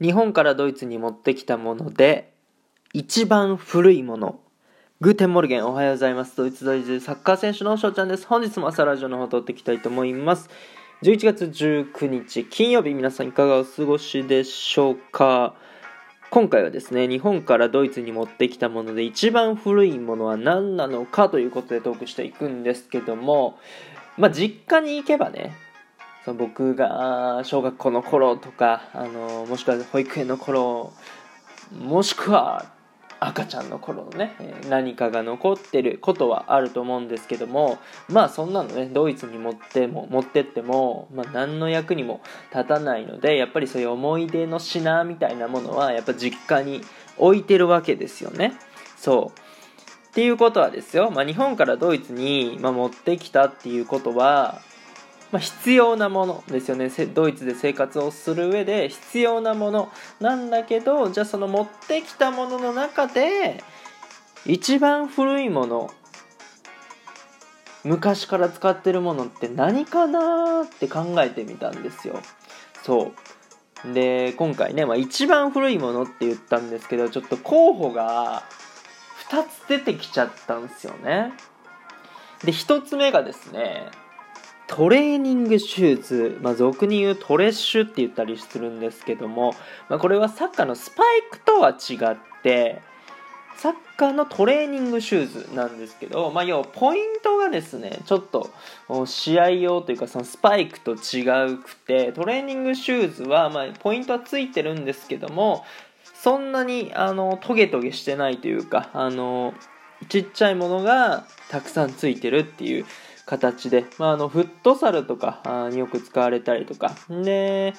日本からドイツに持ってきたもので一番古いもの。 Guten Morgen おはようございます。ドイツ在住サッカー選手の翔ちゃんです。本日も朝ラジオの方撮っていきたいと思います。11月19日金曜日皆さんいかがお過ごしでしょうか。今回はですね日本からドイツに持ってきたもので一番古いものは何なのかということでトークしていくんですけどもまあ実家に行けばねその僕が小学校の頃とかあのもしくは保育園の頃もしくは赤ちゃんの頃のね何かが残ってることはあると思うんですけどもまあそんなのねドイツに持っても持ってっても、まあ、何の役にも立たないのでやっぱりそういう思い出の品みたいなものはやっぱ実家に置いてるわけですよね。そう。っていうことはですよ、まあ、日本からドイツに、まあ、持ってきたっていうことはまあ、必要なものですよね。ドイツで生活をする上で必要なものなんだけどじゃあその持ってきたものの中で一番古いもの昔から使ってるものって何かなって考えてみたんですよ。そう。で今回ね、まあ、一番古いものって言ったんですけどちょっと候補が2つ出てきちゃったんですよね。で1つ目がですねトレーニングシューズ、まあ、俗に言うトレッシュって言ったりするんですけども、まあ、これはサッカーのスパイクとは違ってサッカーのトレーニングシューズなんですけど、まあ、要はポイントがですねちょっと試合用というかそのスパイクと違うくてトレーニングシューズは、ま、ポイントはついてるんですけどもそんなにあのトゲトゲしてないというかあのちっちゃいものがたくさんついてるっていう形で、まあ、あのフットサルとかによく使われたりとか。で、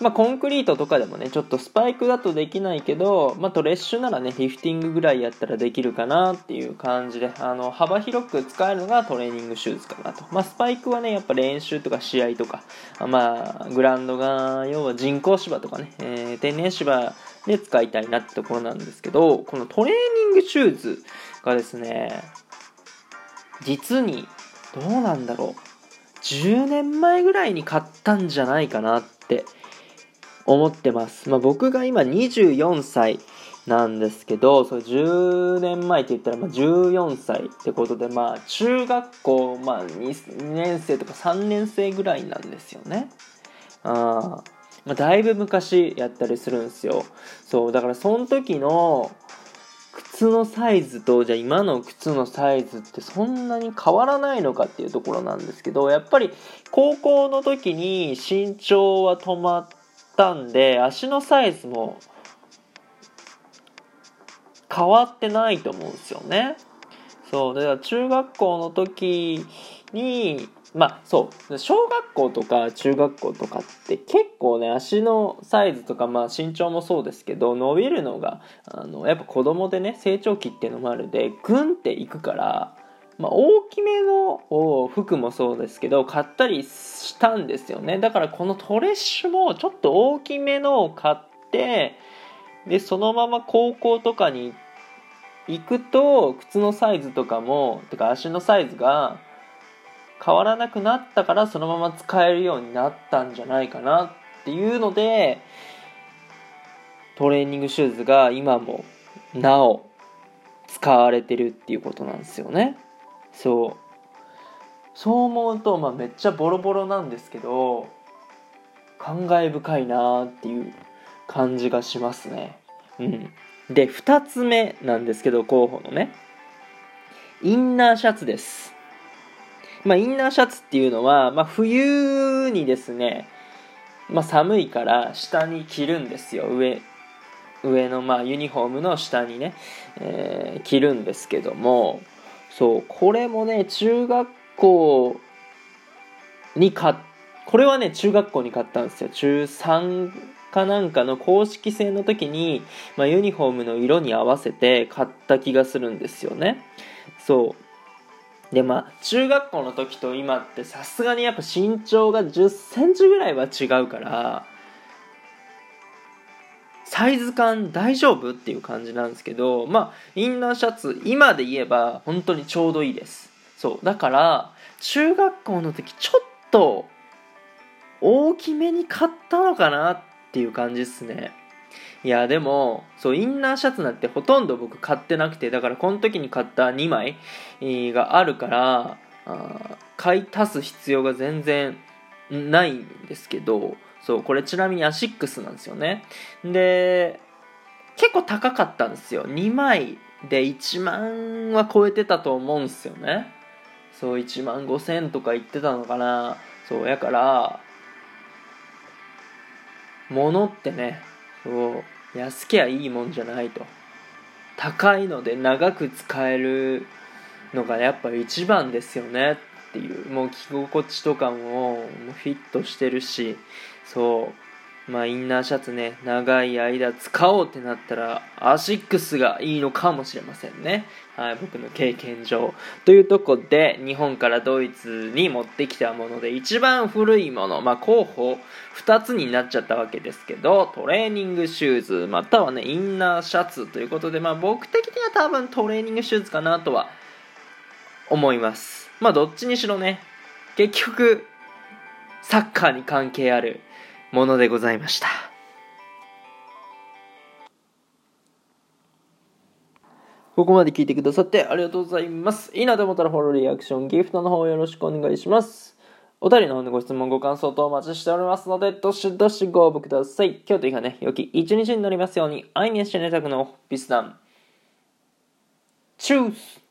まあ、コンクリートとかでもねちょっとスパイクだとできないけど、まあ、トレッシュならねリフティングぐらいやったらできるかなっていう感じで。あの幅広く使えるのがトレーニングシューズかなと、まあ、スパイクはねやっぱ練習とか試合とか、まあ、グラウンドが要は人工芝とかね、えー、天然芝で使いたいなってところなんですけどこのトレーニングシューズがですね実にどうなんだろう。10年前ぐらいに買ったんじゃないかなって思ってます、まあ、僕が今24歳なんですけどそれ10年前って言ったらまあ14歳ってことでまあ中学校、まあ2、2年生とか3年生ぐらいなんですよね。あまあ、だいぶ昔やったりするんですよ。そうだからその時の靴のサイズとじゃあ今の靴のサイズってそんなに変わらないのかっていうところなんですけどやっぱり高校の時に身長は止まったんで足のサイズも変わってないと思うんですよね。そうだから中学校の時にまあそう。小学校とか中学校とかって結構ね足のサイズとかまあ身長もそうですけど伸びるのがあのやっぱ子供でね成長期っていうのもあるでグンっていくからまあ、大きめの服もそうですけど買ったりしたんですよね。だからこのトレッシュもちょっと大きめのを買ってでそのまま高校とかに行くと靴のサイズとかもてか足のサイズが変わらなくなったからそのまま使えるようになったんじゃないかなっていうのでトレーニングシューズが今もなお使われてるっていうことなんですよね。そう。そう思うと、まあ、めっちゃボロボロなんですけど感慨深いなっていう感じがしますね。うん。で2つ目なんですけど候補のね。インナーシャツです。まあ、インナーシャツっていうのは、まあ、冬にですね、まあ、寒いから下に着るんですよ。上上のまあユニフォームの下にね、えー、着るんですけどもそうこれもね中学校に買これはね中学校に買ったんですよ。中3かなんかの公式戦の時に、まあ、ユニフォームの色に合わせて買った気がするんですよね。そう。でまあ中学校の時と今ってさすがにやっぱ身長が1 0センチぐらいは違うからサイズ感大丈夫っていう感じなんですけどまあインナーシャツ今で言えば本当にちょうどいいです。そうだから中学校の時ちょっと大きめに買ったのかなっていう感じっすね。いやでもそうインナーシャツなんてほとんど僕買ってなくてだからこの時に買った2枚があるから買い足す必要が全然ないんですけどそうこれちなみにアシックスなんですよね。で結構高かったんですよ。2枚で1万は超えてたと思うんですよね。そう1万5000とか言ってたのかな。そうやから物ってねそう安けゃいいもんじゃないと。高いので長く使えるのがやっぱ一番ですよね。っていうもう着心地とかもフィットしてるしそう。まあ、インナーシャツね、長い間使おうってなったら、アシックスがいいのかもしれませんね。はい、僕の経験上。というとこで、日本からドイツに持ってきたもので、一番古いもの、まあ、候補2つになっちゃったわけですけど、トレーニングシューズ、またはね、インナーシャツということで、まあ、僕的には多分トレーニングシューズかなとは思います。まあ、どっちにしろね、結局、サッカーに関係あるものでございましたここまで聞いてくださってありがとうございます。いいなと思ったらフォロー、リアクション、ギフトの方よろしくお願いします。お便りの方でご質問、ご感想とお待ちしておりますので、どしどしご応募ください。今日というかね、良き一日になりますように、愛にしてねたくのビスダン。チュース